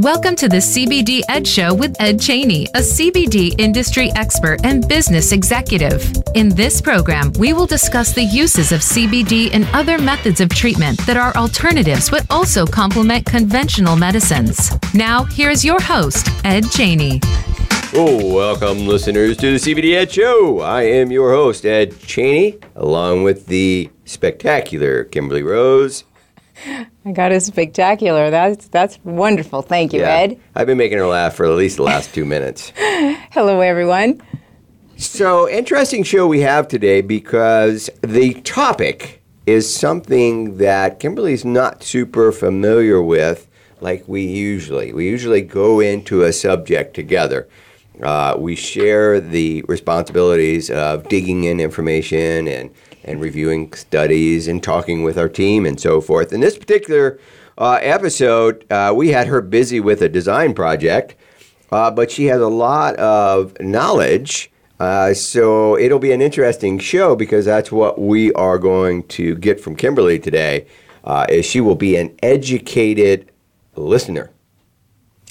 Welcome to the CBD Ed Show with Ed Cheney, a CBD industry expert and business executive. In this program, we will discuss the uses of CBD and other methods of treatment that are alternatives but also complement conventional medicines. Now, here's your host, Ed Cheney. Oh, welcome, listeners, to the CBD Ed Show. I am your host, Ed Cheney, along with the spectacular Kimberly Rose. I got a spectacular. That's that's wonderful. Thank you, Yeah, Ed. I've been making her laugh for at least the last two minutes. Hello, everyone. So, interesting show we have today because the topic is something that Kimberly's not super familiar with like we usually. We usually go into a subject together. Uh, we share the responsibilities of digging in information and, and reviewing studies and talking with our team and so forth. In this particular uh, episode, uh, we had her busy with a design project, uh, but she has a lot of knowledge. Uh, so it'll be an interesting show because that's what we are going to get from Kimberly today. Uh, is she will be an educated listener.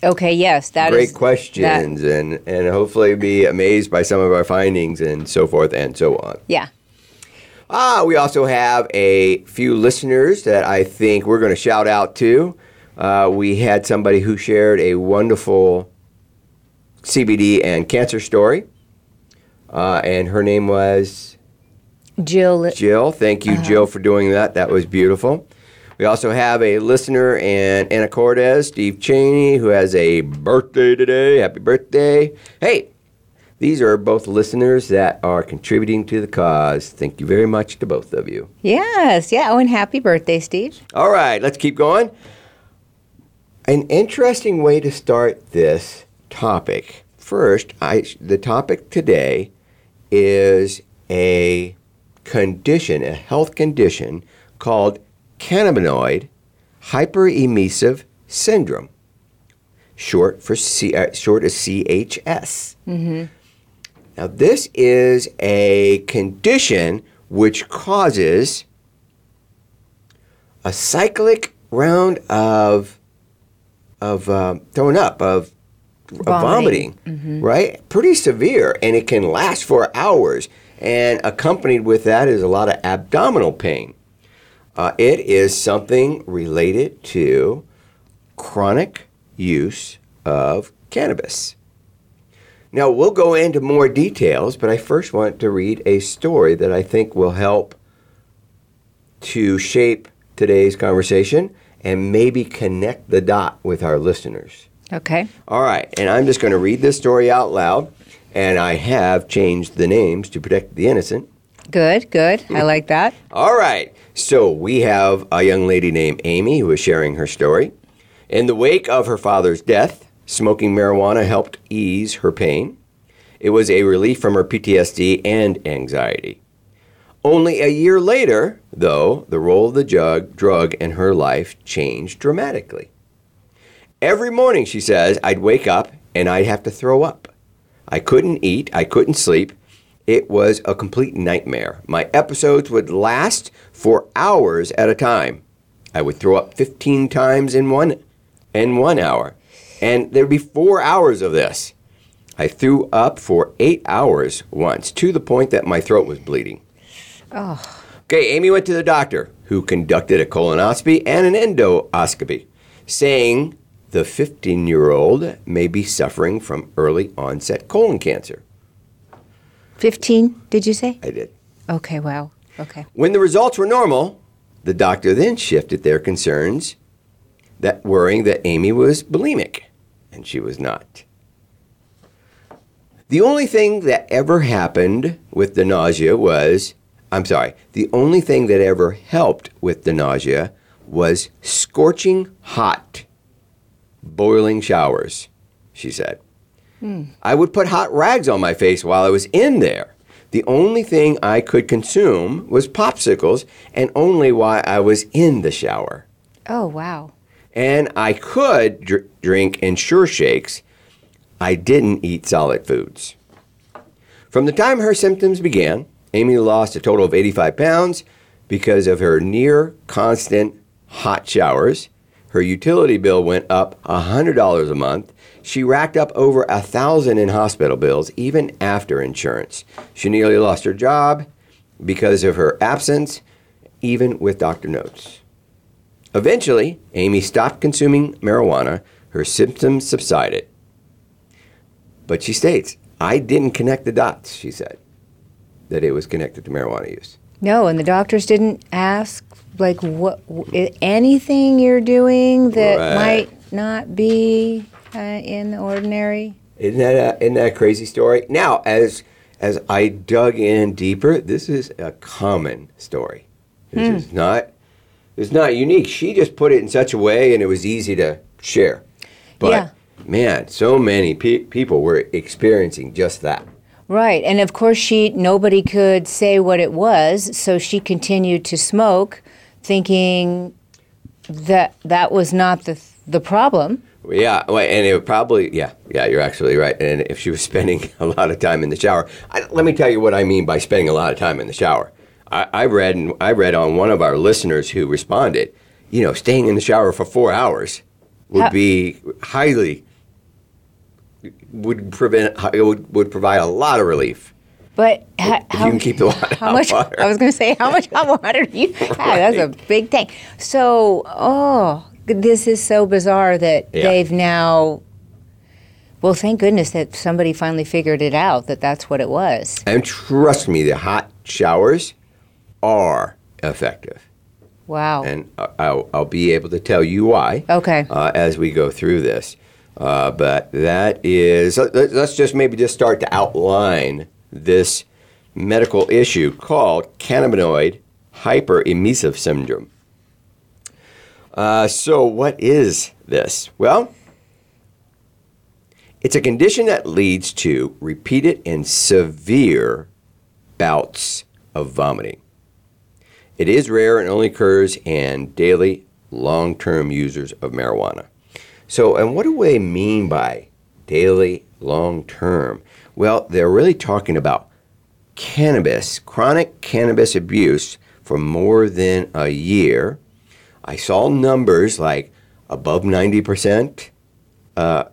Okay, yes, that is Great questions, and and hopefully be amazed by some of our findings and so forth and so on. yeah. Ah, we also have a few listeners that I think we're going to shout out to. Uh, we had somebody who shared a wonderful CBD and cancer story, uh, and her name was Jill. Jill. Thank you, Jill, for doing that. That was beautiful. We also have a listener and Anna Cortez, Steve Cheney, who has a birthday today. Happy birthday. Hey, these are both listeners that are contributing to the cause. Thank you very much to both of you. Yes, yeah. Oh, and happy birthday, Steve. All right, let's keep going. An interesting way to start this topic. First, I, the topic today is a condition, a health condition called cannabinoid hyperemesis syndrome, short for C, uh, short as CHS. Now, this is a condition which causes a cyclic round of of um, throwing up of, of vomiting, Vomiting. right? Pretty severe, and it can last for hours. And accompanied with that is a lot of abdominal pain. Uh, it is something related to chronic use of cannabis. Now, we'll go into more details, but I first want to read a story that I think will help to shape today's conversation and maybe connect the dot with our listeners. Okay. All right, and I'm just going to read this story out loud, and I have changed the names to protect the innocent. Good, good. I like that. All right. So we have a young lady named Amy who is sharing her story. In the wake of her father's death, smoking marijuana helped ease her pain. It was a relief from her PTSD and anxiety. Only a year later, though, the role of the drug, drug in her life changed dramatically. Every morning, she says, I'd wake up and I'd have to throw up. I couldn't eat, I couldn't sleep. It was a complete nightmare. My episodes would last for hours at a time. I would throw up 15 times in one in one hour. And there'd be 4 hours of this. I threw up for 8 hours once to the point that my throat was bleeding. Oh, Okay, Amy went to the doctor, who conducted a colonoscopy and an endoscopy, saying the 15 year old may be suffering from early onset colon cancer. 15, did you say? I did. Okay, wow. Okay. When the results were normal, the doctor then shifted their concerns that worrying that Amy was bulimic, and she was not. The only thing that ever happened with the nausea was, I'm sorry, the only thing that ever helped with the nausea was scorching hot, boiling showers, she said. I would put hot rags on my face while I was in there. The only thing I could consume was popsicles, and only while I was in the shower. Oh, wow. And I could dr- drink Ensure shakes. I didn't eat solid foods. From the time her symptoms began, Amy lost a total of 85 pounds. because of her near constant hot showers. Her utility bill went up $100 a month. She racked up over a thousand in hospital bills, even after insurance. She nearly lost her job because of her absence, even with doctor notes. Eventually, Amy stopped consuming marijuana. Her symptoms subsided. But she states, I didn't connect the dots, she said, that it was connected to marijuana use. No, and the doctors didn't ask like what w- anything you're doing that Right. might not be uh, in the ordinary. Isn't that a, isn't that a crazy story? Now, as as I dug in deeper, this is a common story. This is not it's not unique. She just put it in such a way, and it was easy to share. But Yeah. man, so many pe- people were experiencing just that. Right, and of course she nobody could say what it was, so she continued to smoke, thinking that that was not the the problem. Yeah, and it would probably, yeah, yeah, you're absolutely right. And if she was spending a lot of time in the shower, I, let me tell you what I mean by spending a lot of time in the shower. I, I read, and I read on one of our listeners who responded, you know, staying in the shower for four hours would How- be highly would prevent it would, would provide a lot of relief. But ha- how, you can keep the water, how much? water. I was going to say how much hot water do you have? That's a big tank. So, oh, this is so bizarre that Yeah. they've now. Well, thank goodness that somebody finally figured it out that that's what it was. And trust me, the hot showers are effective. Wow. and I'll, I'll be able to tell you why. Okay. Uh, as we go through this, uh, but that is let- let's just maybe just start to outline this medical issue called cannabinoid hyperemesis syndrome. Uh, so, what is this? Well, it's a condition that leads to repeated and severe bouts of vomiting. It is rare and only occurs in daily, long term users of marijuana. So, and what do they mean by daily, long term? Well, they're really talking about cannabis, chronic cannabis abuse for more than a year. I saw numbers like above 90%. Uh,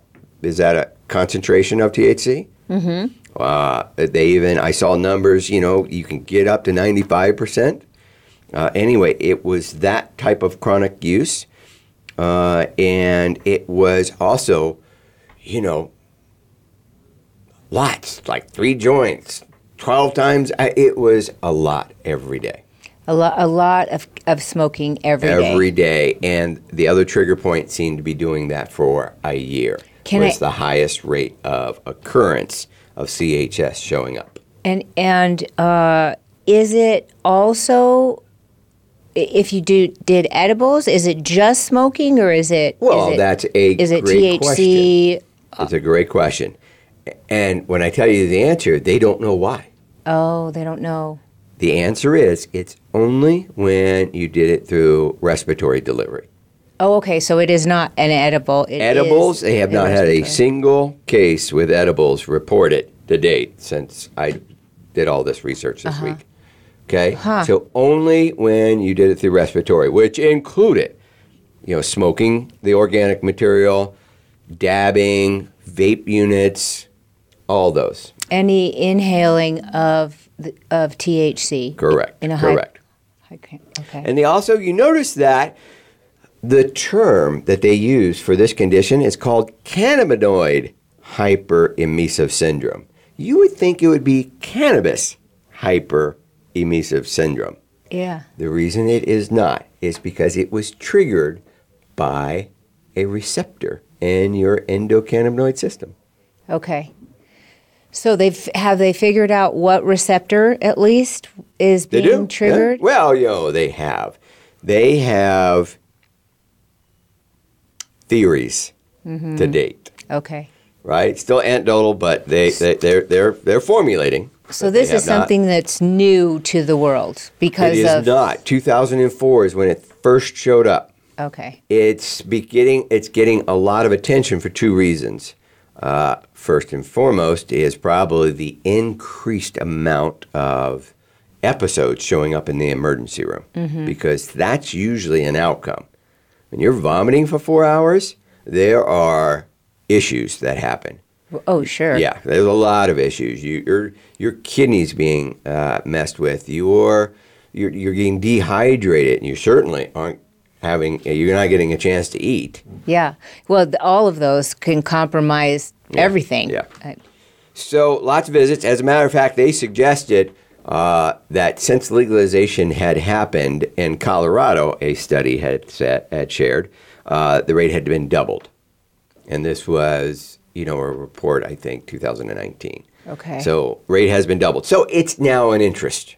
is that a concentration of THC? Mm-hmm. Uh, they even, I saw numbers, you know, you can get up to 95%. Uh, anyway, it was that type of chronic use. Uh, and it was also, you know, lots, like three joints, 12 times. It was a lot every day. A lot, a lot of, of smoking every day. Every day. And the other trigger point seemed to be doing that for a year. Can was I- the highest rate of occurrence of CHS showing up. And and uh, is it also if you do did edibles? Is it just smoking or is it? Well, is it, that's a is it great question. THC? It's a great question. And when I tell you the answer, they don't know why. Oh, they don't know. The answer is it's only when you did it through respiratory delivery. Oh, okay. So it is not an edible. It is edibles, they have not had a single case with edibles reported to date since I did all this research this week. Okay? Uh-huh. Huh. So only when you did it through respiratory, which included, you know, smoking the organic material, dabbing, vape units, all those. any inhaling of the, of THC. Correct. In a high- correct. Okay. okay. And they also, you notice that the term that they use for this condition is called cannabinoid hyperemesis syndrome. You would think it would be cannabis hyperemesis syndrome. yeah. The reason it is not is because it was triggered by a receptor in your endocannabinoid system. Okay. So they've have they figured out what receptor at least is They being do. triggered? Yeah. Well, you know, they have. They have theories Mm-hmm. to date. Okay. right? Still anecdotal, but they, they they're they're they're formulating. So this is have not- something that's new to the world because It is of not. 2004 is when it first showed up. Okay. It's be getting it's getting a lot of attention for two reasons. Uh, first and foremost is probably the increased amount of episodes showing up in the emergency room because that's usually an outcome. When you're vomiting for four hours, there are issues that happen. Oh, sure. Yeah, there's a lot of issues. You, your your kidneys being uh, messed with. Your you're, you're getting dehydrated, and you certainly aren't having. You're not getting a chance to eat. Yeah. Well, th- all of those can compromise everything. yeah. I- So lots of visits. As a matter of fact, they suggested uh, that since legalization had happened in Colorado, a study had said, had shared uh, the rate had been doubled, and this was you know a report I think 2019. Okay. So rate has been doubled. So it's now an interest.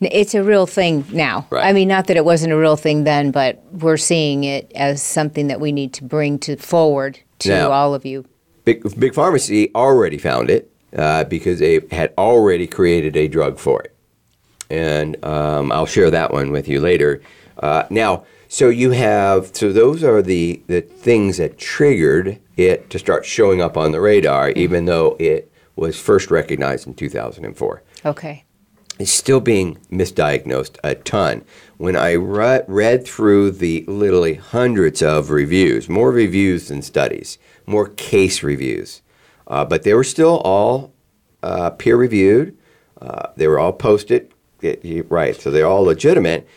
It's a real thing now. Right. I mean, not that it wasn't a real thing then, but we're seeing it as something that we need to bring to forward to Now- all of you. Big, Big Pharmacy already found it uh, because they had already created a drug for it. And um, I'll share that one with you later. Uh, now, so you have, so those are the, the things that triggered it to start showing up on the radar, even though it was first recognized in 2004 Okay. Is still being misdiagnosed a ton. When I re- read through the literally hundreds of reviews, more reviews than studies, more case reviews, uh, but they were still all uh, peer reviewed. Uh, they were all posted, y- y- right? So they're all legitimate.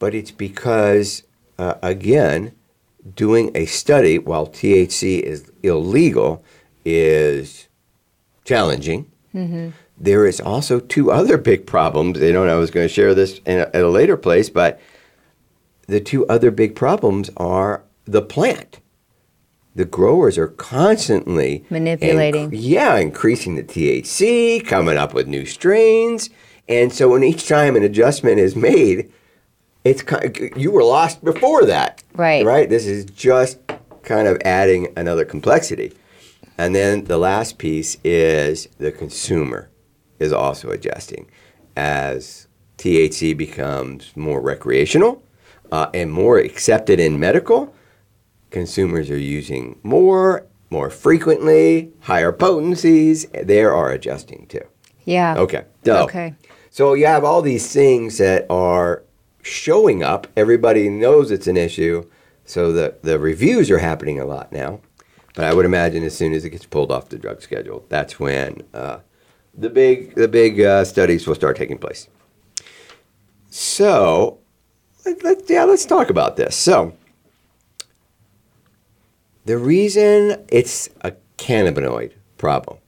But it's because, uh, again, doing a study while THC is illegal is challenging there is also two other big problems. You know, I was going to share this in a, at a later place, but the two other big problems are the plant. The growers are constantly Manipulating. inc- yeah, increasing the THC, coming up with new strains, and so when each time an adjustment is made, it's ki- you were lost before that, Right. Right. This is just kind of adding another complexity. And then the last piece is the consumer is also adjusting as THC becomes more recreational uh, and more accepted in medical. Consumers are using more, more frequently, higher potencies. They are adjusting too. Yeah. Okay. So, Okay. So you have all these things that are showing up. Everybody knows it's an issue. So the, the reviews are happening a lot now. But I would imagine as soon as it gets pulled off the drug schedule, that's when uh, the big the big uh, studies will start taking place. So, let, let, yeah, let's talk about this. So, the reason it's a cannabinoid problem,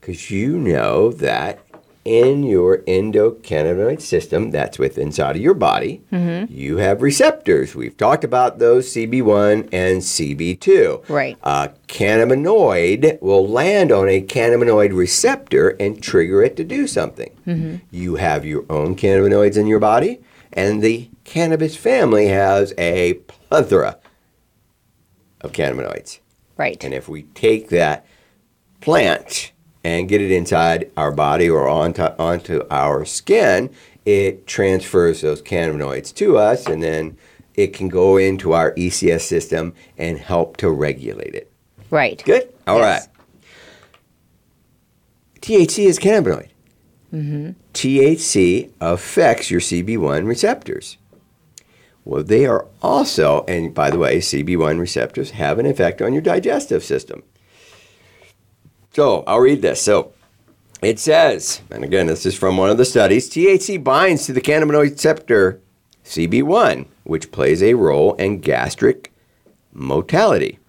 because you know that in your endocannabinoid system, that's with inside of your body, mm-hmm. you have receptors. We've talked about those CB1 and CB2. Right. A cannabinoid will land on a cannabinoid receptor and trigger it to do something. Mm-hmm. You have your own cannabinoids in your body, and the cannabis family has a plethora of cannabinoids. Right. And if we take that plant and get it inside our body or onto, onto our skin, it transfers those cannabinoids to us, and then it can go into our ECS system and help to regulate it. Right. Good? All right. Yes. THC is cannabinoid. Mhm. THC affects your CB1 receptors. Well, they are also, and by the way, CB1 receptors have an effect on your digestive system. So I'll read this. So it says, and again, this is from one of the studies THC binds to the cannabinoid receptor CB1, which plays a role in gastric motility.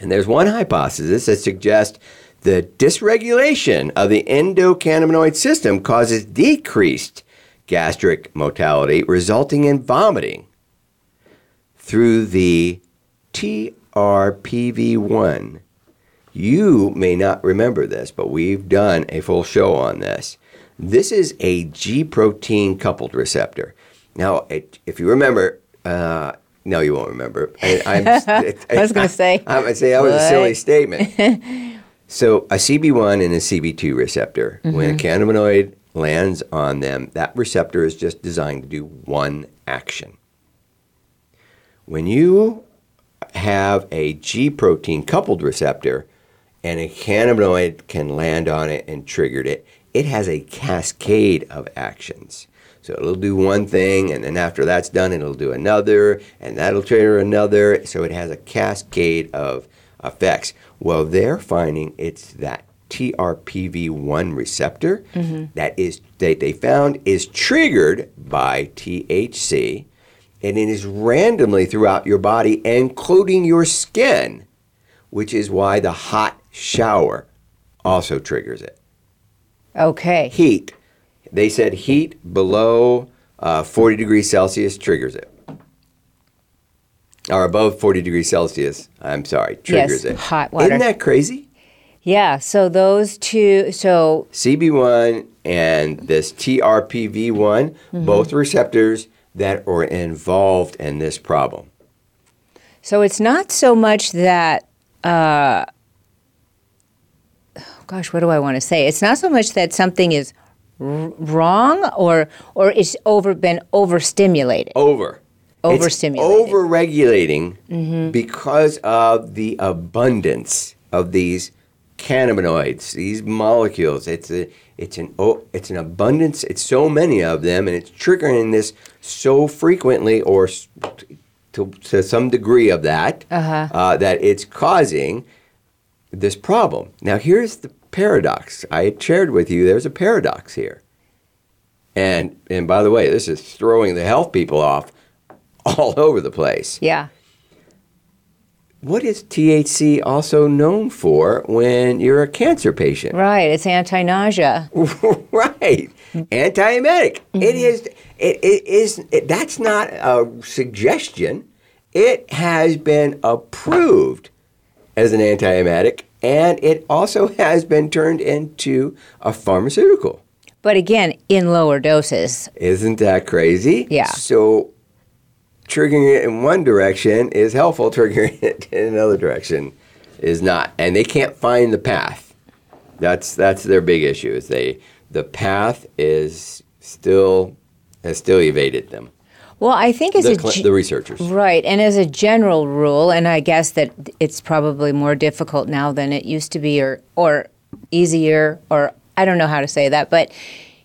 And there's one hypothesis that suggests the dysregulation of the endocannabinoid system causes decreased gastric motility, resulting in vomiting through the TRPV1. You may not remember this, but we've done a full show on this. This is a G protein coupled receptor. Now, it, if you remember, uh, no, you won't remember. I, I'm, I was gonna say. I'm going to say that was a silly statement. so, a CB1 and a CB2 receptor, when a cannabinoid lands on them, that receptor is just designed to do one action. When you have a G protein coupled receptor and a cannabinoid can land on it and triggered it, it has a cascade of actions. So it'll do one thing, and then after that's done, it'll do another, and that'll trigger another. So it has a cascade of effects. Well, they're finding it's that TRPV1 receptor mm-hmm. that is that they found is triggered by THC, and it is randomly throughout your body, including your skin, which is why the hot shower also triggers it. Okay. Heat. They said heat below uh, 40 degrees Celsius triggers it. Or above 40 degrees Celsius, I'm sorry, triggers Yes, it. hot water. Isn't that crazy? Yeah. So those two. So CB1 and this TRPV1, both receptors that are involved in this problem. so it's not so much that. Uh, gosh, what do I want to say? It's not so much that something is r- wrong or or it's over been overstimulated. Over. Overstimulated. Overregulating because of the abundance of these cannabinoids, these molecules. It's a it's an oh, it's an abundance. It's so many of them, and it's triggering this so frequently, or to, to some degree of that, uh, that it's causing this problem. Now, here's the paradox. I shared with you. There's a paradox here. And and by the way, this is throwing the health people off all over the place. Yeah. What is THC also known for when you're a cancer patient? Right. It's anti-nausea. right. Antiemetic. It mm-hmm. is it, it is it, that's not a suggestion. It has been approved as an antiemetic and it also has been turned into a pharmaceutical. But again, in lower doses. Isn't that crazy? Yeah. So triggering it in one direction is helpful, triggering it in another direction is not. And they can't find the path. That's that's their big issue. Is they the path is still has still evaded them. Well, I think as The, a ge- the researchers. Right. And as a general rule, and I guess that it's probably more difficult now than it used to be or or easier or I don't know how to say that, but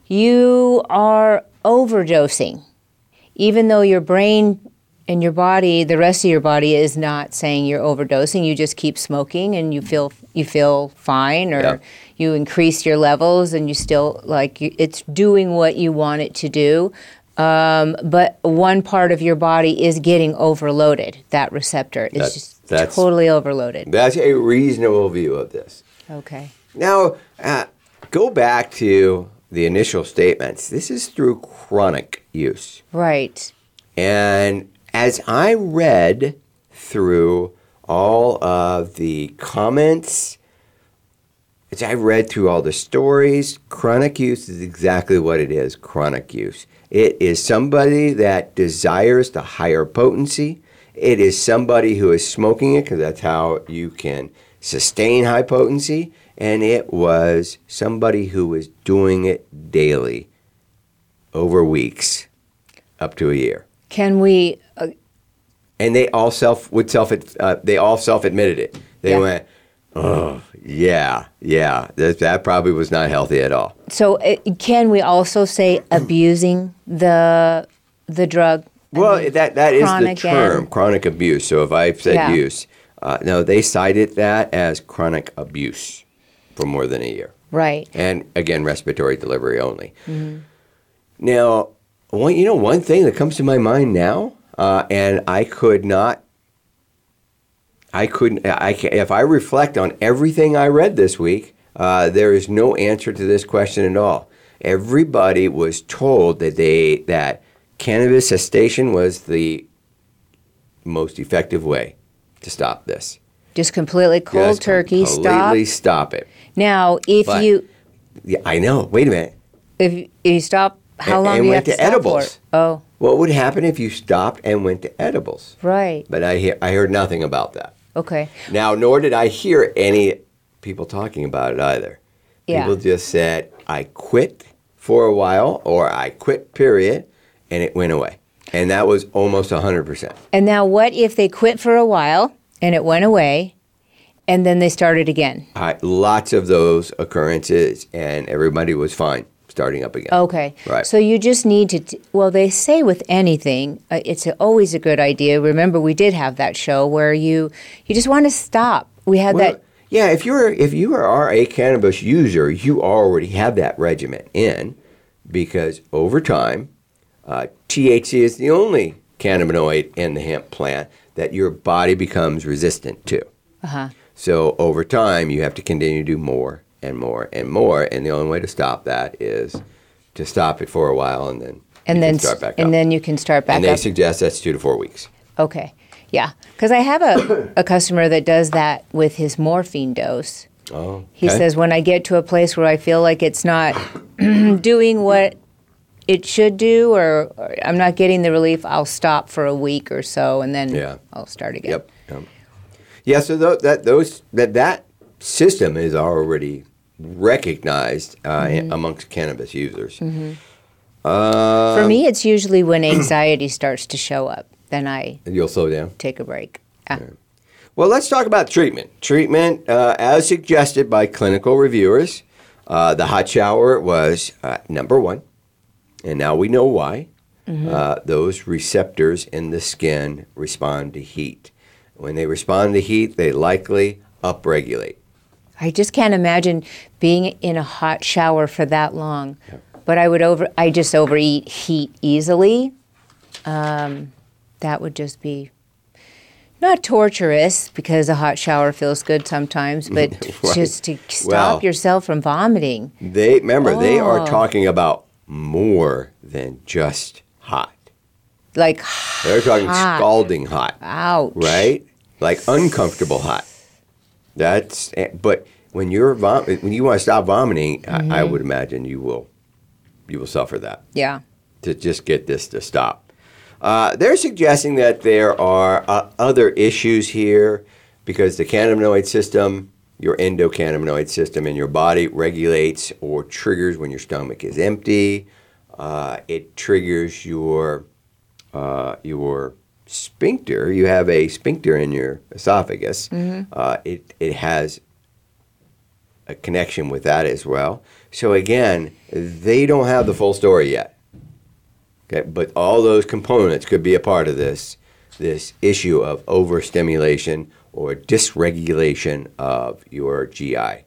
you are overdosing. Even though your brain and your body, the rest of your body is not saying you're overdosing, you just keep smoking and you feel you feel fine or Yeah. you increase your levels and you still like you, it's doing what you want it to do um, but one part of your body is getting overloaded that receptor is That's- just that's- totally overloaded That's a reasonable view of this. okay Now, uh, go back to the initial statements. This is through chronic use. right And as I read through all of the comments, as I read through all the stories, chronic use is exactly what it is chronic use. It is somebody that desires the higher potency. It is somebody who is smoking it because that's how you can sustain high potency. And it was somebody who was doing it daily over weeks up to a year can we uh, and they all self would self uh, they all self admitted it. They Yeah. went, oh yeah, yeah, that, that probably was not healthy at all. so uh, can we also say abusing the the drug Well, that that is the term and- chronic abuse. So if I said Yeah. use, uh, no, they cited that as chronic abuse for more than a year, right and again, respiratory delivery only. Mm-hmm. Now, one, you know, one thing that comes to my mind now, uh, and I could not I couldn't. I ca if I reflect on everything I read this week, uh, there is no answer to this question at all. Everybody was told that they that cannabis cessation was the most effective way to stop this. just completely cold Just turkey stop completely stop it. now if But- you Yeah, I know. Wait a minute. if you stop how And- long and do you have to, to stop edibles. for oh What would happen if you stopped and went to edibles? right But I hear, I heard nothing about that. Okay Now, nor did I hear any people talking about it either. Yeah. People just said, I quit for a while or I quit, period, and it went away. And that was almost 100%. And now, what if they quit for a while and it went away, And then they started again. I, lots of those occurrences, and everybody was fine starting up again. Okay. Right. So you just need to, t- well, they say with anything, uh, it's a, always a good idea. Remember, we did have that show where you you just want to stop. We had Well, that. yeah, if you're if you are a cannabis user, you already have that regimen in because over time, uh, THC is the only cannabinoid in the hemp plant that your body becomes resistant to. Uh-huh. So over time, you have to continue to do more and more and more, and the only way to stop that is to stop it for a while and then And then start back and up. then you can start back and they up. suggest that's two to four weeks. Okay. Yeah. Because I have a, a customer that does that with his morphine dose. Oh, He says, when I get to a place where I feel like it's not doing what it should do, or, or I'm not getting the relief, I'll stop for a week or so, and then Yeah. I'll start again. Yep. yep. Yeah. So tho- that those that that system is already recognized uh, Mm-hmm. amongst cannabis users. For me, it's usually when anxiety starts to show up, then I You'll slow down. take a break. Ah, Well, let's talk about treatment. Treatment, uh, as suggested by clinical reviewers, uh, the hot shower was uh, number one, and now we know why. Uh, those receptors in the skin respond to heat. When they respond to heat, they likely upregulate. I just can't imagine being in a hot shower for that long. But I would over. I just overeat heat easily. Um, that would just be not torturous because a hot shower feels good sometimes, but Right. just to stop Well- yourself from vomiting. They remember they are Oh. talking about more than just hot. Like, They're talking Hot. scalding hot. ouch. right? Like uncomfortable hot. That's eh, but when you're vom- when you want to stop vomiting, I, I would imagine you will you will suffer that Yeah. to just get this to stop. Uh, they're suggesting that there are uh, other issues here because the cannabinoid system, your endocannabinoid system in your body, regulates or triggers when your stomach is empty. Uh, it triggers your uh, your sphincter. You have a sphincter in your esophagus. Uh, it it has a connection with that as well. So again, they don't have the full story yet. Okay, but all those components could be a part of this this issue of overstimulation or dysregulation of your GI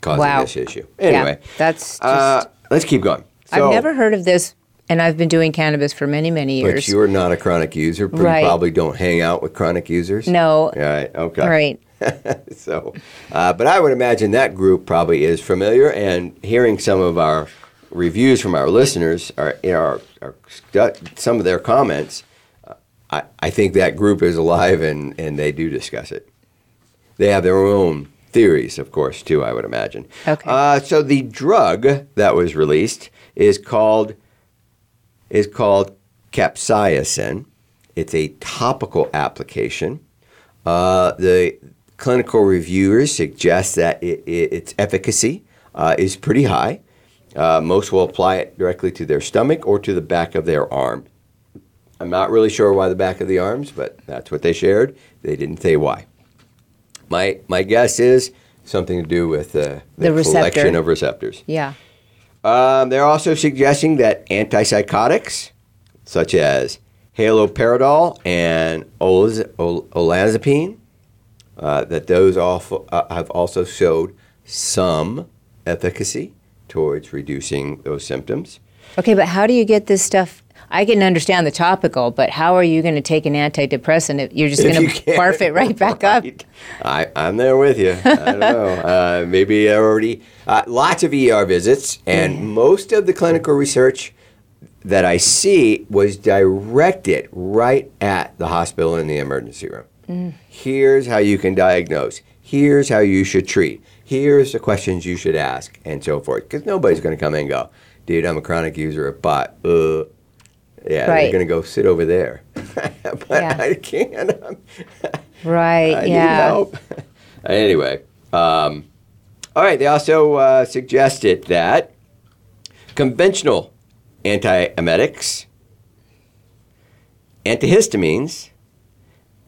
causing Wow. this issue. Anyway, yeah, that's just. uh, let's keep going. I've never heard of this, and I've been doing cannabis for many, many years. But you're not a chronic user. Right. You probably don't hang out with chronic users. no. Right. Okay. Right. so, uh, but I would imagine that group probably is familiar, and hearing some of our reviews from our listeners, know, our, our some of their comments, uh, I, I think that group is alive and, and they do discuss it. They have their own theories, of course, too. I would imagine. Okay. Uh, so the drug that was released is called is called capsaicin. It's a topical application. Uh, the clinical reviewers suggest that it, it, its efficacy uh, is pretty high. Uh, most will apply it directly to their stomach or to the back of their arm. I'm not really sure why the back of the arms, but that's what they shared. They didn't say why. My my guess is something to do with uh, the, The receptor. collection of receptors. Yeah. Um, they're also suggesting that antipsychotics, such as haloperidol and olaz- ol- olanzapine, uh, that those also, uh, have also showed some efficacy towards reducing those symptoms. Okay, but how do you get this stuff? I can understand the topical, but how are you going to take an antidepressant if you're just going to barf it right back up? Right. I, I'm there with you. I don't know. Uh, maybe I already uh, lots of ER visits, and most of the clinical research that I see was directed right at the hospital in the emergency room. Here's how you can diagnose. Here's how you should treat. Here's the questions you should ask, and so forth. Because nobody's going to come in and go, "Dude, I'm a chronic user of pot." Uh, yeah, they're going to go sit over there. but Yeah. I can't. Right, I yeah. anyway, um, all right. They also uh, suggested that conventional antiemetics, antihistamines,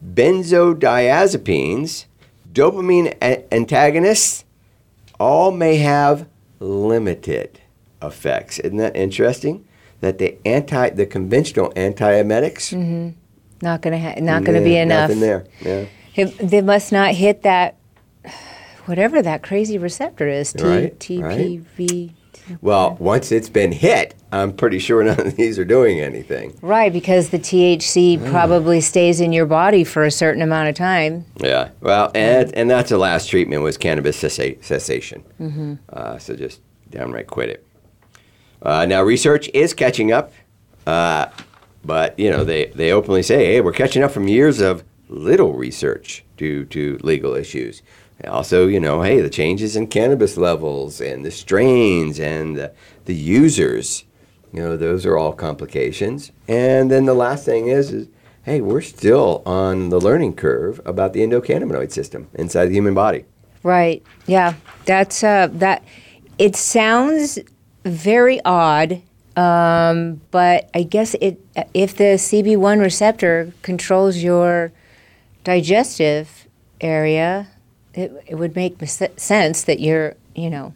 benzodiazepines, dopamine a- antagonists all may have limited effects. Isn't that interesting? That the anti, the conventional antiemetics, mm-hmm. Not gonna ha- not gonna be enough. Nothing there. Yeah. It- they must not hit that whatever that crazy receptor is. T Right, TPV. Well, once it's been hit, I'm pretty sure none of these are doing anything. Right, because the THC Mm. probably stays in your body for a certain amount of time. Yeah. Well, and and that's the last treatment was cannabis cessa- cessation. Mm-hmm. Uh, so just downright quit it. Uh, now research is catching up, uh, but you know they they openly say, hey, we're catching up from years of little research due to legal issues. Also, you know, hey, the changes in cannabis levels and the strains and the, the users, you know, those are all complications. And then the last thing is, is hey, we're still on the learning curve about the endocannabinoid system inside the human body. Right. Yeah. That's uh that it sounds very odd. Um, but I guess it if the CB1 receptor controls your digestive area, it, it would make sense that you're, you know,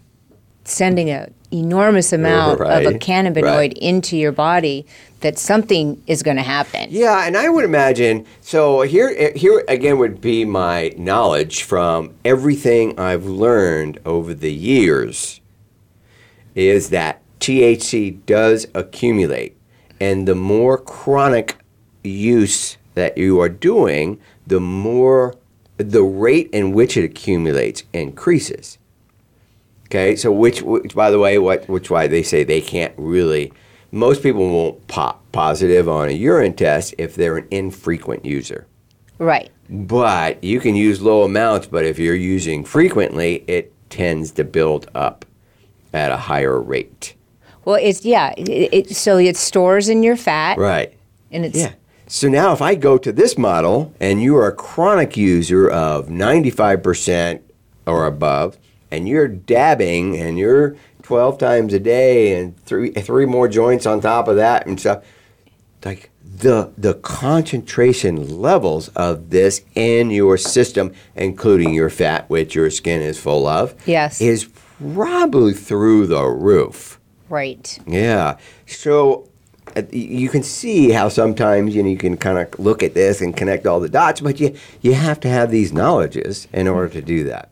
sending an enormous amount of a cannabinoid right. into your body that something is going to happen. Yeah, and I would imagine. So here, here again would be my knowledge from everything I've learned over the years. Is that THC does accumulate, and the more chronic use that you are doing, the more the rate in which it accumulates increases. Okay, so which, which by the way, what which why they say they can't really. Most people won't pop positive on a urine test if they're an infrequent user. Right. But you can use low amounts, but if you're using frequently, it tends to build up at a higher rate. Well, it's yeah. It, it, so it stores in your fat, Right. and it's Yeah. So now if I go to this model and you are a chronic user of 95% or above and you're dabbing and you're 12 times a day and three three more joints on top of that and stuff like the the concentration levels of this in your system including your fat which your skin is full of Yes. is probably through the roof. right. Yeah. So Uh, you can see how sometimes you know you can kind of look at this and connect all the dots, but you you have to have these knowledges in order to do that.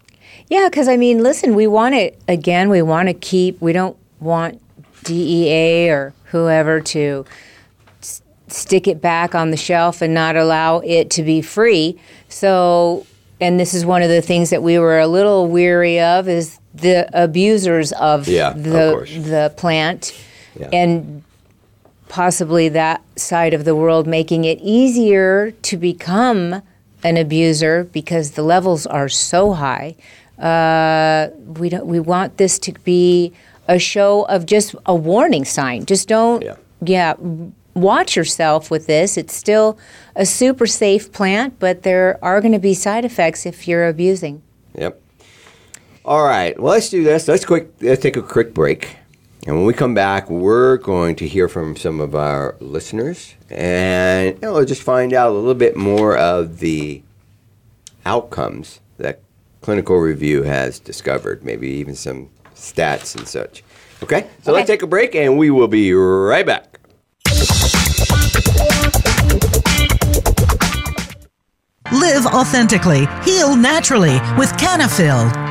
Yeah, because I mean, listen, we want to again. We want to keep. We don't want DEA or whoever to s- stick it back on the shelf and not allow it to be free. So, and this is one of the things that we were a little weary of is the abusers of Yeah, the course. the plant, Yeah. and possibly that side of the world making it easier to become an abuser because the levels are so high. Uh, we don't. We want this to be a show of just a warning sign. Just don't. Yeah. yeah watch yourself with this. It's still a super safe plant, but there are going to be side effects if you're abusing. Yep. All right. Well, let's do this. Let's quick. Let's take a quick break, and when we come back, we're going to hear from some of our listeners, and you know, just find out a little bit more of the outcomes that clinical review has discovered. Maybe even some stats and such. Okay. So let's take a break, and we will be right back. Live authentically, heal naturally with Canafil.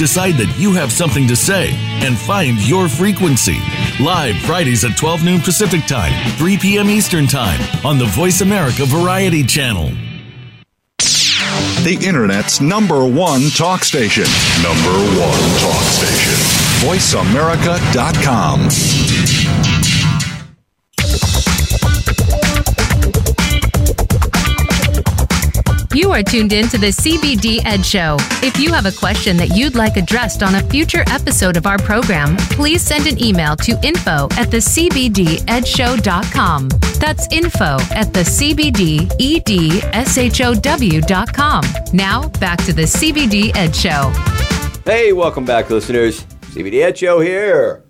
decide that you have something to say, and find your frequency. Live Fridays at 12 noon Pacific Time, 3 p.m. Eastern Time on the Voice America Variety Channel. The Internet's number one talk station. Number one talk station. VoiceAmerica.com. You are tuned in to the CBD Ed Show. If you have a question that you'd like addressed on a future episode of our program, please send an email to info at the CBDEdshow.com. That's info at the CBDEDSHOW.com. Now, back to the CBD Ed Show. Hey, welcome back, listeners. CBD Ed Show here.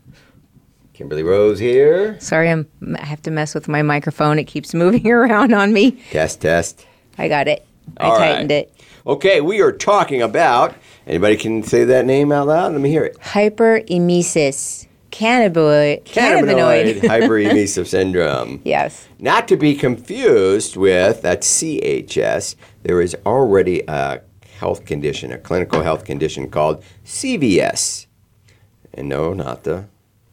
Kimberly Rose here. Sorry, I'm, I have to mess with my microphone. It keeps moving around on me. Test, test. I got it. I All tightened right. it. Okay, we are talking about. Anybody can say that name out loud? Let me hear it. Hyperemesis. Cannabinoid. Cannabinoid hyperemissive syndrome. Yes. Not to be confused with that's CHS. There is already a health condition, a clinical health condition called CVS. And no, not the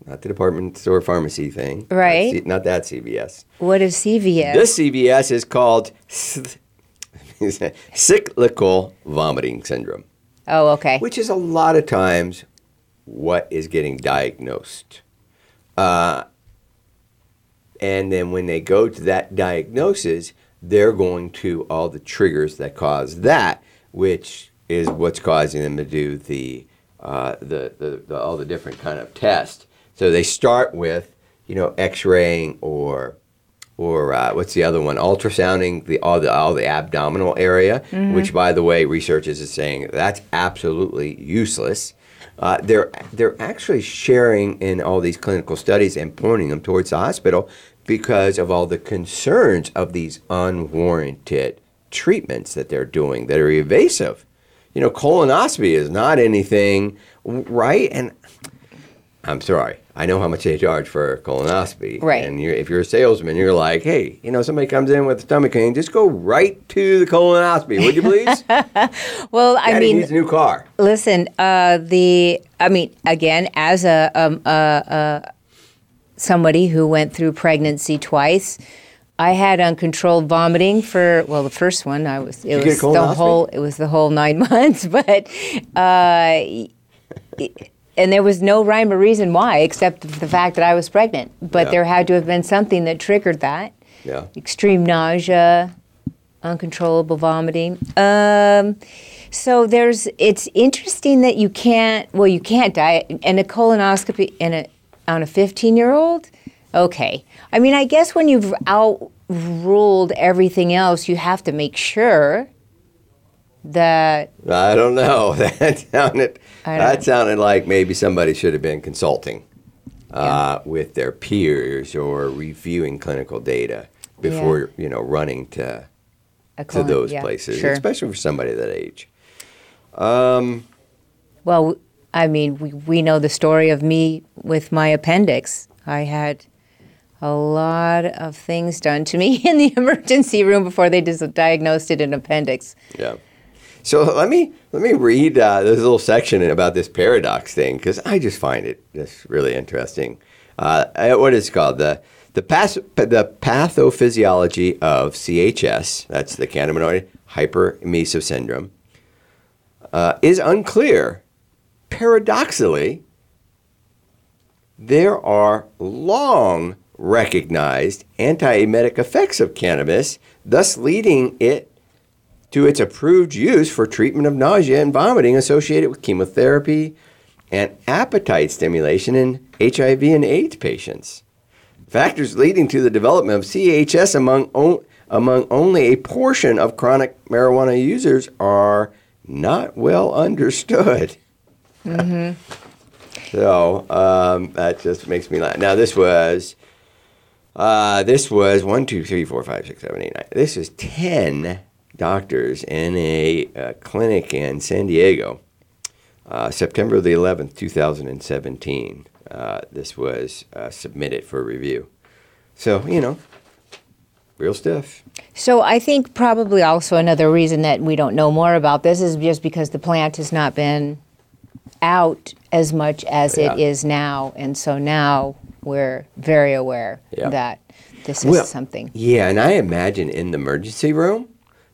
not the department store pharmacy thing. Not Right. C- Not, that CVS. What is CVS? This CVS is called cyclical vomiting syndrome, oh, okay. which is a lot of times what is getting diagnosed. Uh, and then when they go to that diagnosis, they're going to all the triggers that cause that, which is what's causing them to do the, uh, the, the, the all the different kind of tests. So they start with, you know, X-raying or or uh, what's the other one? Ultrasounding the all the all the abdominal area, which, by the way, researchers is saying that's absolutely useless. Uh, they're they're actually sharing in all these clinical studies and pointing them towards the hospital because of all the concerns of these unwarranted treatments that they're doing that are evasive. You know, colonoscopy is not anything, right? And I'm sorry. I know how much they charge for colonoscopy. Right. And you're, if you're a salesman, you're like, hey, you know, somebody comes in with a stomach pain, just go right to the colonoscopy, would you please? well, I mean, needs a new car. listen, uh, the, I mean, again, as a, um, uh, uh, somebody who went through pregnancy twice, I had uncontrolled vomiting for well, the first one I was it you get a was the whole it was the whole nine months, but uh, and there was no rhyme or reason why except the fact that I was pregnant. But Yeah. there had to have been something that triggered that Yeah. extreme nausea, uncontrollable vomiting. Um, so there's it's interesting that you can't well you can't die and a colonoscopy in a on a 15 year old. Okay, I mean I guess when you've outruled everything else, you have to make sure that I don't know. That sounded I don't that know. sounded like maybe somebody should have been consulting uh, with their peers or reviewing clinical data before you know running to a to those yeah, places, Sure. especially for somebody that age. Um, Well, I mean, we, we know the story of me with my appendix. I had a lot of things done to me in the emergency room before they dis- diagnosed it an appendix. Yeah. So let me let me read uh, this little section about this paradox thing because I just find it just really interesting. Uh, what is called the the pas- the pathophysiology of CHS that's the cannabinoid hyperemesis syndrome uh, is unclear. Paradoxically, there are long recognized antiemetic effects of cannabis, thus leading it to its approved use for treatment of nausea and vomiting associated with chemotherapy and appetite stimulation in HIV and AIDS patients. Factors leading to the development of CHS among, among only a portion of chronic marijuana users are not well understood. Mm-hmm. So um, that just makes me laugh. Now this was, uh, this was one, two, three, four, five, six, seven, eight, nine. This is ten doctors in a uh, clinic in San Diego, uh, September the eleventh, two thousand and seventeen. Uh, this was uh, submitted for review. So you know, real stuff. So I think probably also another reason that we don't know more about this is just because the plant has not been out as much as it Yeah. is now, and so now we're very aware Yeah. that this is Well, something. Yeah, and I imagine in the emergency room,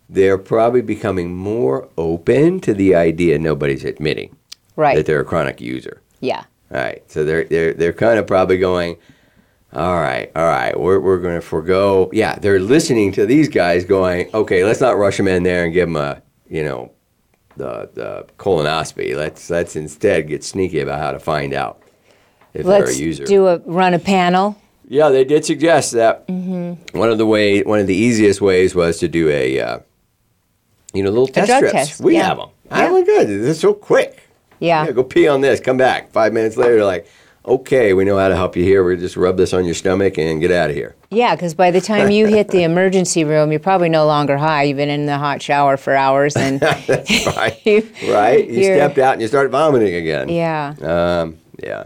they're probably becoming more open to the idea nobody's admitting Right. that they're a chronic user. Yeah. All right, so they're they're they're kind of probably going, all right, all right, we're we're going to forego. Yeah, they're listening to these guys going, okay, let's not rush them in there and give them a you know the the colonoscopy. Let's let's instead get sneaky about how to find out if Let's they're a user. do a run a panel. Yeah, they did suggest that one of the way, one of the easiest ways was to do a, uh, you know, little test strips. test, We yeah. have them. Yeah. Oh my god, this is so quick. Yeah. Yeah, go pee on this. Come back. Five minutes later, like, okay, we know how to help you here. We just rub this on your stomach and get out of here. Yeah, because by the time you hit the emergency room, you're probably no longer high. You've been in the hot shower for hours, and right. you, right. You stepped out and you start vomiting again. Yeah. Um. Yeah.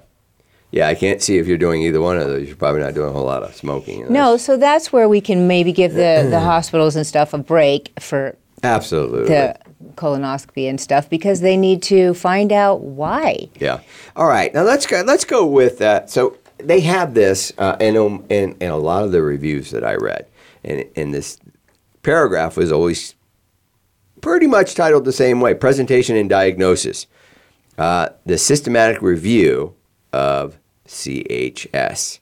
Yeah. I can't see if you're doing either one of those. You're probably not doing a whole lot of smoking. No, so that's where we can maybe give the, the hospitals and stuff a break for Absolutely. the colonoscopy and stuff because they need to find out why. Yeah. All right. Now let's go. Let's go with that. So they have this, uh, in, um, in in a lot of the reviews that I read, and and this paragraph was always pretty much titled the same way: presentation and diagnosis. Uh, the systematic review of CHS,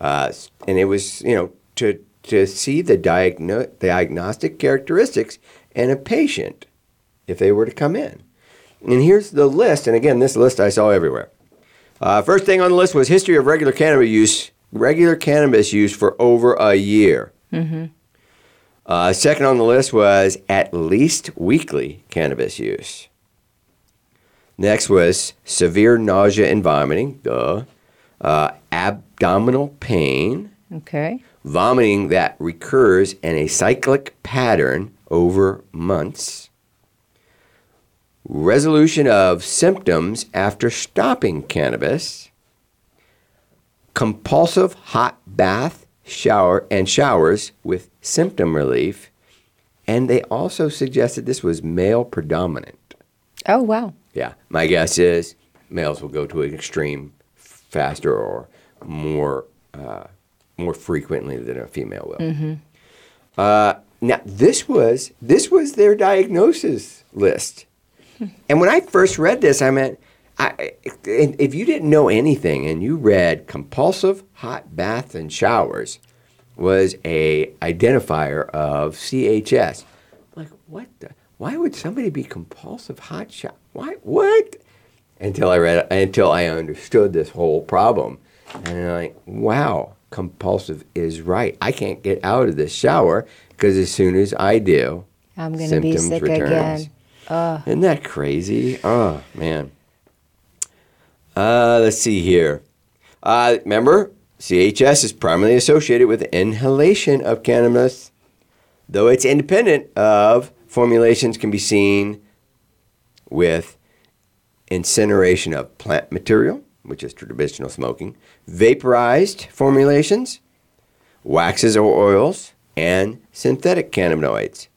uh, and it was you know to to see the diagno- diagnostic characteristics in a patient if they were to come in. And here's the list. And again, this list I saw everywhere. Uh, first thing on the list was history of regular cannabis use. Regular cannabis use for over a year. Uh, second on the list was at least weekly cannabis use. Next was severe nausea and vomiting. Duh. Uh, abdominal pain. Okay. Vomiting that recurs in a cyclic pattern over months. Resolution of symptoms after stopping cannabis. Compulsive hot bath, shower, and showers with symptom relief. And they also suggested this was male predominant. Oh, wow. Yeah, my guess is males will go to an extreme faster or more uh, more frequently than a female will. Uh, now this was this was their diagnosis list, and when I first read this, I meant. I, if you didn't know anything and you read compulsive hot baths and showers was a identifier of CHS, like what the why would somebody be compulsive hot shower why what? Until i read until i understood this whole problem. And i'm like wow compulsive is right. I can't get out of this shower because as soon as i do I'm going to be symptoms sick returns. again. isn't that crazy oh man uh, let's see here uh, remember chs is primarily associated with inhalation of cannabis though it's independent of formulations can be seen with incineration of plant material, which is traditional smoking, vaporized formulations, waxes or oils, and synthetic cannabinoids.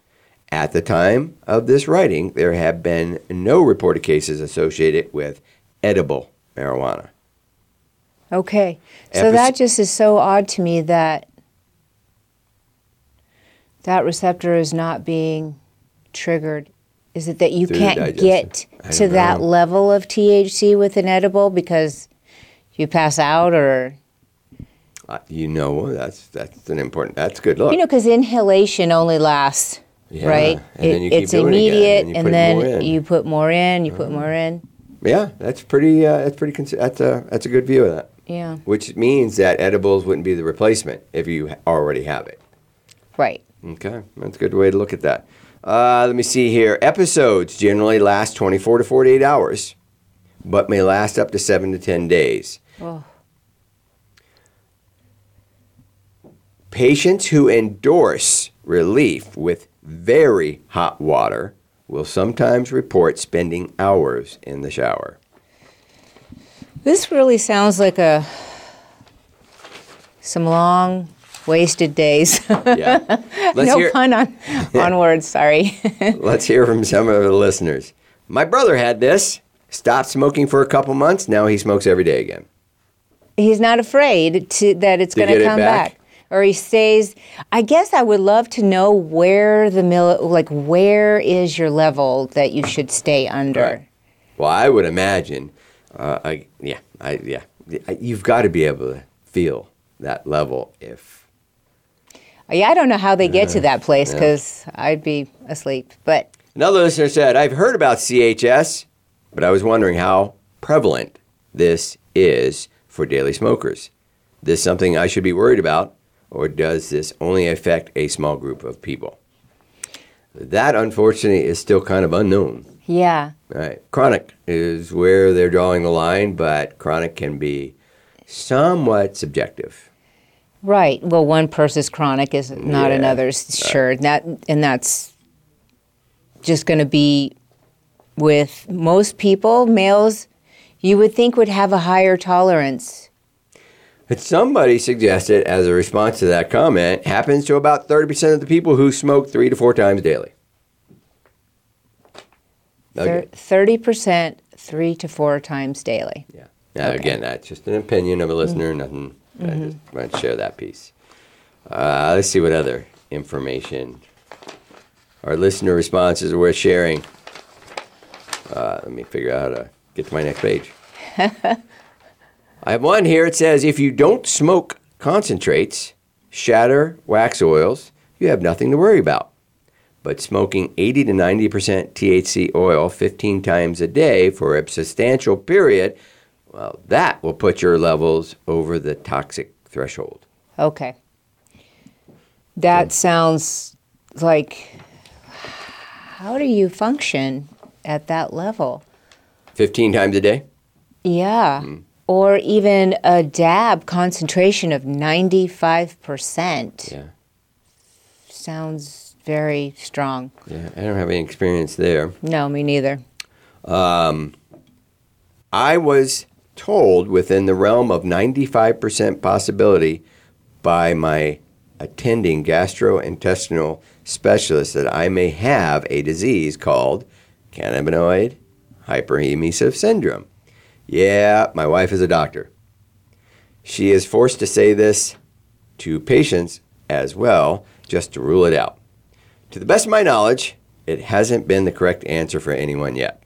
At the time of this writing, there have been no reported cases associated with edible marijuana. Okay. So Epis- that just is so odd to me that that receptor is not being triggered. Is it that you can't get to that level of THC with an edible because you pass out or Uh, you know, that's that's an important. That's good look. you know because inhalation only lasts Yeah, right and then you keep it's doing it immediate and you and put then. Uh-huh. you put more in you put more in yeah, that's pretty. Uh, that's pretty. Cons- that's a that's a good view of that. yeah Which means that edibles wouldn't be the replacement if you already have it. right Okay, that's a good way to look at that. Uh, let me see here. Episodes generally last 24 to 48 hours, but may last up to 7 to 10 days. Oh. Patients who endorse relief with very hot water will sometimes report spending hours in the shower. This really sounds like a some long wasted days. Yeah. No hear pun on on words. Sorry. Let's hear from some of the listeners. My brother had this. Stopped smoking for a couple months. Now he smokes every day again. He's not afraid to that it's going to come back? back. Or he stays. I guess I would love to know where the mill, like where is your level that you should stay under. Right. Well, I would imagine, uh, I, yeah, I, yeah, you've got to be able to feel that level if Yeah, I don't know how they get to that place yeah. because I'd be asleep. But Another listener said, I've heard about CHS, but I was wondering how prevalent this is for daily smokers. This is something I should be worried about, or does this only affect a small group of people? That, unfortunately, is still kind of unknown. yeah, Right. Chronic is where they're drawing the line, but chronic can be somewhat subjective. right. Well, one person's chronic is not Yeah, another's. Sure, that and that's just going to be with most people. Males, you would think would have a higher tolerance. But somebody suggested, as a response to that comment, happens to about 30% of the people who smoke three to four times daily. Okay. Thirty percent, three to four times daily. Yeah. Now, again, that's just an opinion of a listener. Nothing. I Mm-hmm. just want to share that piece. Uh, let's see what other information our listener responses are worth sharing. Uh, let me figure out how to get to my next page. I have one here. It says if you don't smoke concentrates, shatter, wax oils, you have nothing to worry about. But smoking 80 to 90% THC oil 15 times a day for a substantial period, well, that will put your levels over the toxic threshold. Okay. That sounds like how do you function at that level? 15 times a day? Yeah. Hmm. Or even a dab concentration of 95%. Yeah. Sounds very strong. Yeah, I don't have any experience there. No, me neither. Um, I was told within the realm of 95% possibility by my attending gastrointestinal specialist that I may have a disease called cannabinoid hyperemesis syndrome. Yeah, my wife is a doctor. She is forced to say this to patients as well, just to rule it out. To the best of my knowledge, it hasn't been the correct answer for anyone yet.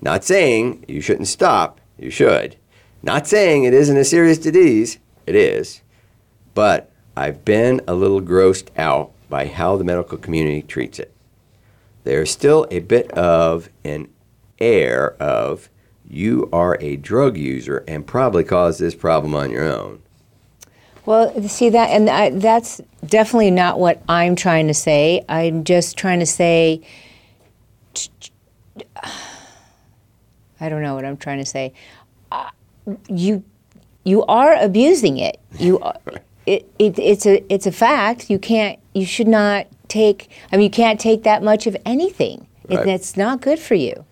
Not saying you shouldn't stop, you should. Not saying it isn't a serious disease, it is. But I've been a little grossed out by how the medical community treats it. There's still a bit of an air of you are a drug user and probably caused this problem on your own. Well, see that, and I, that's definitely not what I'm trying to say. I'm just trying to say. I don't know what I'm trying to say. Uh, you, you are abusing it. You, are- it, it, it's a, it's a fact. You can't, you should not take. I mean, you can't take that much of anything. Right. It, it's not good for you.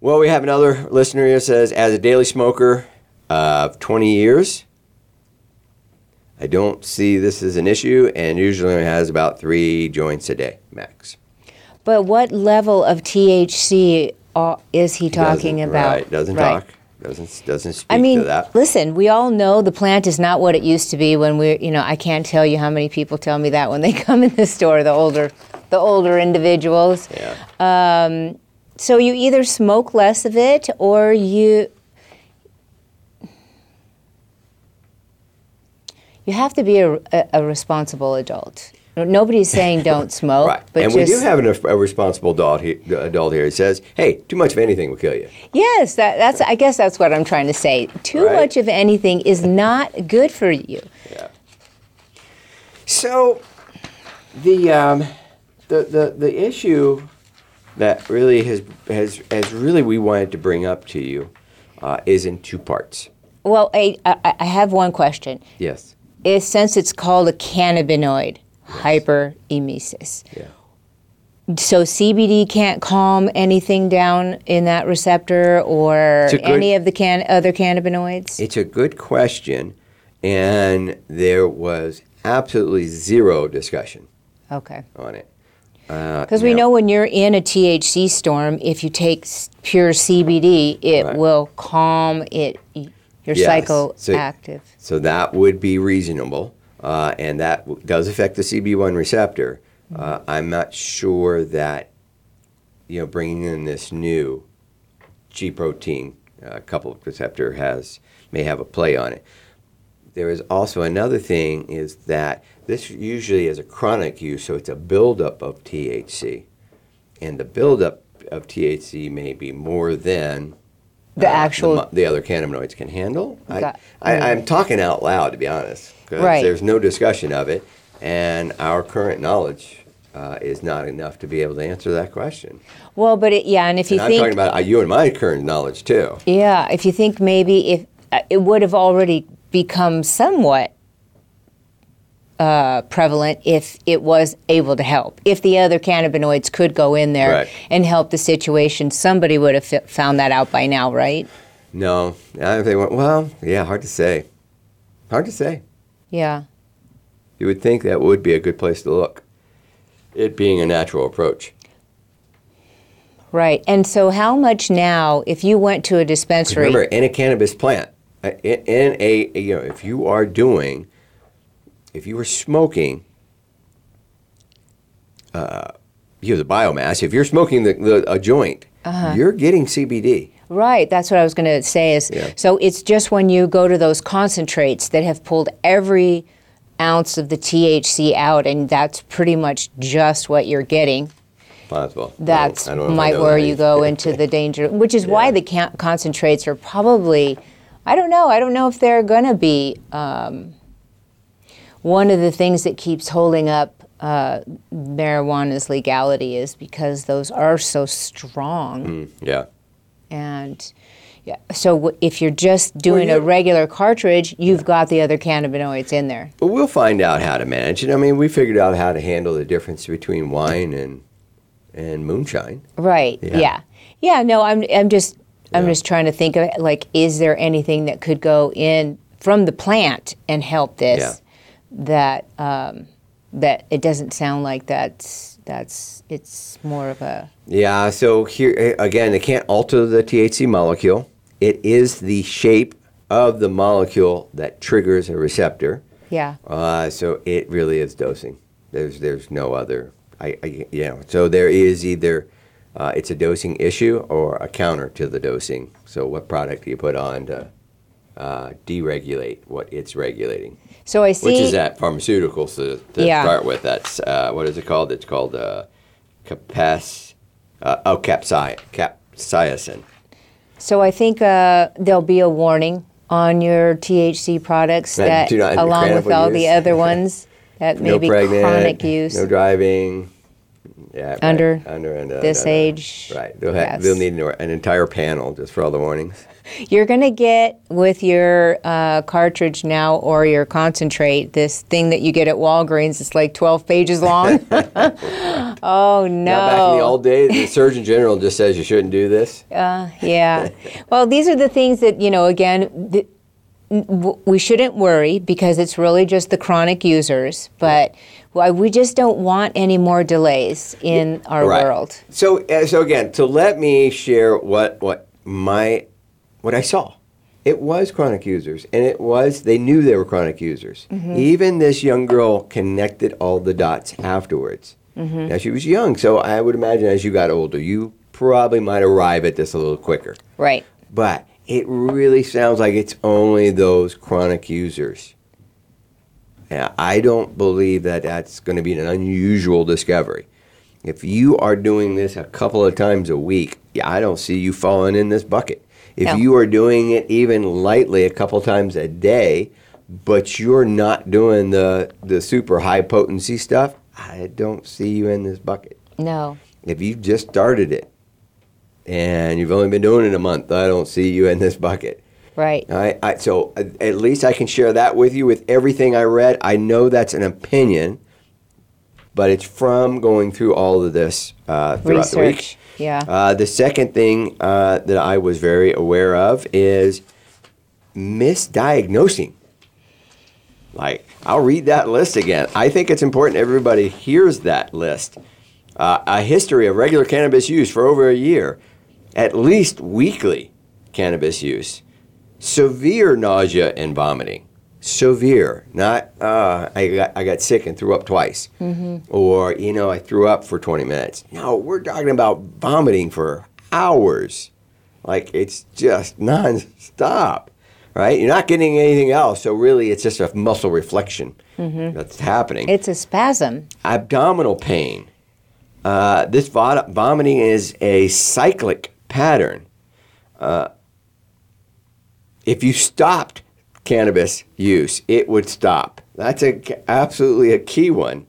Well, we have another listener here says, as a daily smoker of 20 years, I don't see this as an issue and usually only has about three joints a day max. But what level of THC is he talking Doesn't- about? Right, doesn't Right. talk. Doesn't doesn't speak I mean, to that. listen, we all know the plant is not what it used to be when we, you know, I can't tell you how many people tell me that when they come in the store, the older, the older individuals. Yeah. Um, So you either smoke less of it or you you have to be a, a, a responsible adult. Nobody's saying don't smoke, Right. but and just we do have an, a responsible adult here, adult here. It says, hey, too much of anything will kill you. yes, that, that's I guess that's what I'm trying to say. Too Right. much of anything is not good for you. Yeah. So, the, um, the, the, the issue that really has, has, has really we wanted to bring up to you uh, is in two parts. Well, I, I, I have one question. Yes. Is since it's called a cannabinoid, hyperemesis. Yeah. So CBD can't calm anything down in that receptor or good- any of the can other cannabinoids? It's a good question, and there was absolutely zero discussion okay. on it. Uh, Because we now- know when you're in a THC storm, if you take pure CBD, it Right. will calm it. You're Yes. So- psychoactive. So that would be reasonable, uh, and that w- does affect the CB1 receptor. Uh, I'm not sure that you know bringing in this new G protein uh, coupled receptor has may have a play on it. There is also another thing is that this usually is a chronic use, so it's a buildup of THC, and the buildup of THC may be more than The uh, actual- mo- the, other cannabinoids can handle. I, Got- I, I'm talking out loud to be honest, Right. there's no discussion of it, and our current knowledge uh, is not enough to be able to answer that question. Well, but it, yeah, and if you And I'm think talking about uh, you and my current knowledge too. Yeah, if you think maybe if uh, it would have already become somewhat uh, prevalent if it was able to help. If the other cannabinoids could go in there Right. and help the situation, somebody would have fi- found that out by now, right? No, I think well, yeah, hard to say. Hard to say. Yeah. You would think that would be a good place to look. It being a natural approach. Right. And so, how much now, if you went to a dispensary? Remember, in a cannabis plant, uh, in a you know, if you are doing, if you were smoking, uh, you know, the biomass. If you're smoking the, the a joint, Uh-huh. you're getting CBD. Right, that's what I was going to say. Is Yeah. so it's just when you go to those concentrates that have pulled every ounce of the THC out, and that's pretty much just what you're getting. Possible. I That's don't- I don't know if I might where that. you go into the danger, which is why the can- concentrates are probably. I don't know. I don't know if they're going to be um, one of the things that keeps holding up uh, marijuana's legality is because those are so strong. Yeah. And yeah, so w- if you're just doing you- a regular cartridge, you've got the other cannabinoids in there. But we'll find out how to manage it. I mean, we figured out how to handle the difference between wine and and moonshine. Right. Yeah. Yeah. Yeah. no, I'm I'm just I'm Yeah. just trying to think of it, like is there anything that could go in from the plant and help this that um, that it doesn't sound like that's that's it's more of a Yeah, so here eh, again, it can't alter the THC molecule. It is the shape of the molecule that triggers a receptor. yeah. Uh, so it really is dosing. There's there's no other. I, I know. So there is either uh, it's a dosing issue or a counter to the dosing. So what product do you put on to uh, deregulate what it's regulating? So I see Which is that pharmaceuticals to, to Yeah. start with. That's uh, what is it called? It's called uh, capas. Uh, oh, capsi- capsaicin. So I think uh, there'll be a warning on your THC products That along with all the other ones, that may be pregnant, chronic use. no driving. Yeah, right. Under under and uh, this age, Right. They'll, ha- yes. they'll need an, an entire panel just for all the warnings. You're going to get with your uh, cartridge now or your concentrate this thing that you get at Walgreens. It's like 12 pages long. oh, no. Now, back in the old days, the Surgeon General just says you shouldn't do this. yeah. Well, these are the things that, you know, again, th- w- we shouldn't worry because it's really just the chronic users, but why we just don't want any more delays in our Right. world. So, uh, so again, to let me share what what my what I saw. It was chronic users, and it was they knew they were chronic users. Even this young girl connected all the dots afterwards. Now she was young, so I would imagine as you got older, you probably might arrive at this a little quicker. Right. But it really sounds like it's only those chronic users And I don't believe that that's going to be an unusual discovery. If you are doing this a couple of times a week, I don't see you falling in this bucket. If No. you are doing it even lightly a couple times a day, but you're not doing the the super high potency stuff, I don't see you in this bucket. No. If you've just started it and you've only been doing it a month, I don't see you in this bucket. Right. I, I, so uh, at least I can share that with you with everything I read. I know that's an opinion, but it's from going through all of this uh, throughout the week. Yeah. Uh, the second thing uh, that I was very aware of is misdiagnosing. Like, I'll read that list again. I think it's important everybody hears that list. Uh, a history of regular cannabis use for over a year, at least weekly cannabis use, severe nausea and vomiting. Severe, not uh, I, got, I got sick and threw up twice, or you know I threw up for 20 minutes. No, we're talking about vomiting for hours, like it's just non-stop, right? You're not getting anything else, so really it's just a muscle reflection that's happening It's a spasm. abdominal pain. Uh, this vo- vomiting is a cyclic pattern. Uh, if you stopped cannabis use, it would stop. That's a, absolutely a key one.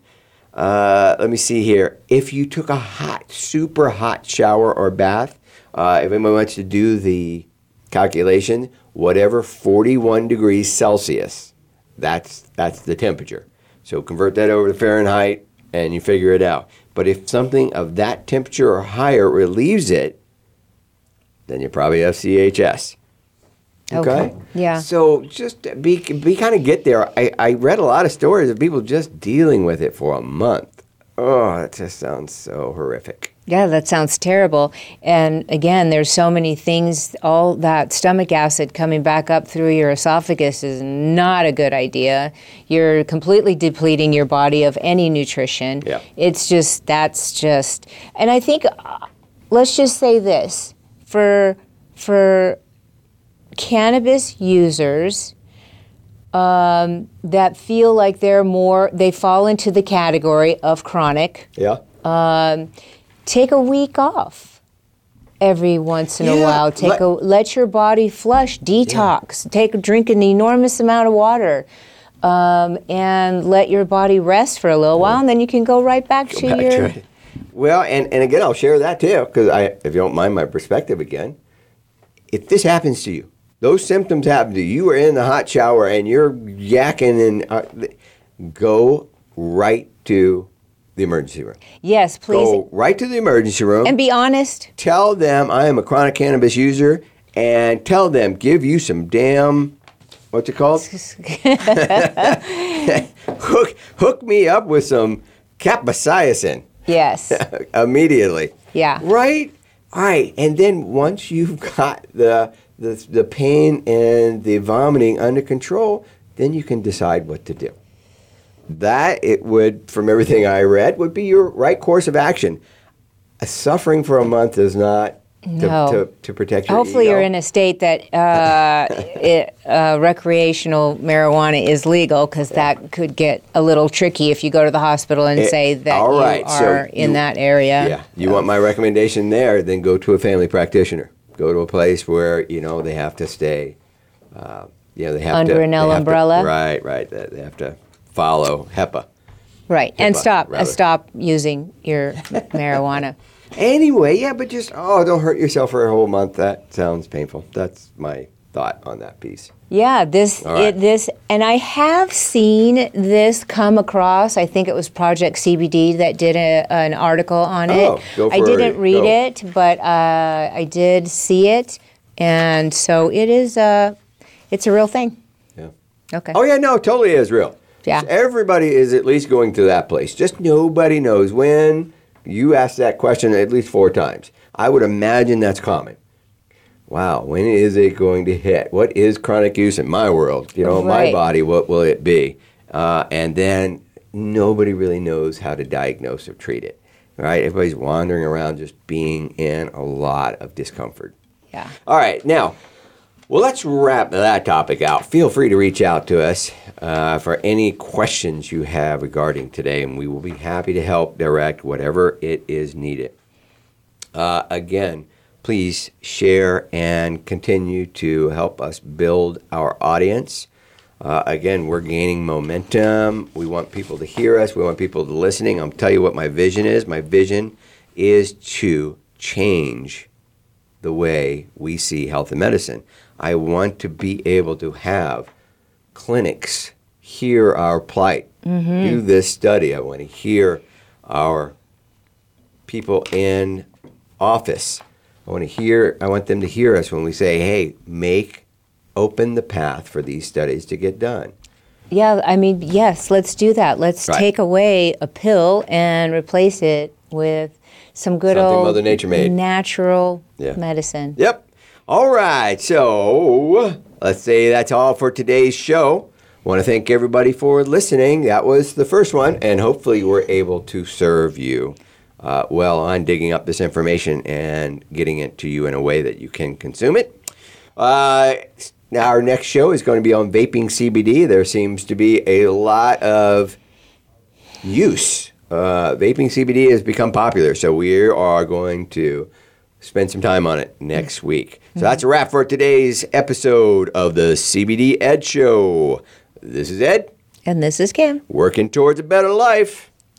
Uh, let me see here. If you took a hot, super hot shower or bath, uh, if anyone wants to do the calculation, whatever 41 degrees Celsius, that's that's the temperature. So convert that over to Fahrenheit, and you figure it out. But if something of that temperature or higher relieves it, then you probably have CHS. Okay. Yeah. So just be be kind of get there. I, I read a lot of stories of people just dealing with it for a month. Oh, that just sounds so horrific. Yeah, that sounds terrible. And again, there's so many things. All that stomach acid coming back up through your esophagus is not a good idea. You're completely depleting your body of any nutrition. Yeah. It's just, that's just, and I think, uh, let's just say this for, for cannabis users, um, that feel like they're more, they fall into the category of chronic Yeah. take a week off every once in a Yeah, while. Take let- a let your body flush, detox. Yeah. Take drink an enormous amount of water. Um, and let your body rest for a little while, and then you can go right back to back your. to. Well, and, and again, I'll share that too, because I, if you don't mind my perspective again, if this happens to you, those symptoms happen to you, you are in the hot shower and you're yakking and uh, go right to the emergency room. Yes, please, Go right to the emergency room. and be honest. tell them I am a chronic cannabis user, and tell them give you some damn what's it called? hook hook me up with some capsaicin Yes, immediately. Yeah. Right. All right. And then once you've got the the the pain and the vomiting under control, then you can decide what to do. That it would, from everything I read, would be your right course of action. Suffering for a month is not to, No. to, to protect your hopefully ego. you're in a state that uh, it, uh, recreational marijuana is legal, because that could get a little tricky if you go to the hospital and Eh, say that all you right, so are in you- that area. Yeah, you want my recommendation there? Then go to a family practitioner. Go to a place where you know they have to stay. Uh, you know they have Under to, an they have to- umbrella? right, right. They have to follow HIPAA. Right, and stop rather. stop using your marijuana. Anyway, yeah, but just oh, don't hurt yourself for a whole month. That sounds painful. That's my thought on that piece. Yeah, this right. it, this and I have seen this come across. I think it was Project CBD that did a, an article on Oh, it. go I didn't it. read Go. it, but uh, I did see it, and so it is a it's a real thing. Yeah. Okay. Oh yeah, no, totally is real. Yeah. Everybody is at least going to that place. Just nobody knows when. You asked that question at least four times. I would imagine that's common. Wow, when is it going to hit? What is chronic use in my world? You know, my body, what will it be? Uh, and then nobody really knows how to diagnose or treat it. Right? Everybody's wandering around just being in a lot of discomfort. Yeah. All right, now Well, let's wrap that topic out. Feel free to reach out to us uh, for any questions you have regarding today, and we will be happy to help direct whatever it is needed. Uh, again, please share and continue to help us build our audience. Uh, again, we're gaining momentum. We want people to hear us. We want people to listening. I'll tell you what my vision is. My vision is to change the way we see health and medicine. I want to be able to have clinics hear our plight, do this study. I want to hear our people in office. I want to hear. I want them to hear us when we say, "Hey, make open the path for these studies to get done." Yeah, I mean, yes, let's do that. Let's Right. take away a pill and replace it with some good Something old Mother Nature made. natural Yeah. medicine. Yep. All right. So let's say that's all for today's show. Want to thank everybody for listening. That was the first one, and hopefully we're able to serve you uh, well on digging up this information and getting it to you in a way that you can consume it. Uh, now our next show is going to be on vaping CBD. There seems to be a lot of use. Uh, vaping CBD has become popular, so we are going to spend some time on it next week. So that's a wrap for today's episode of the CBD Ed Show. This is Ed, And this is Kim. working towards a better life.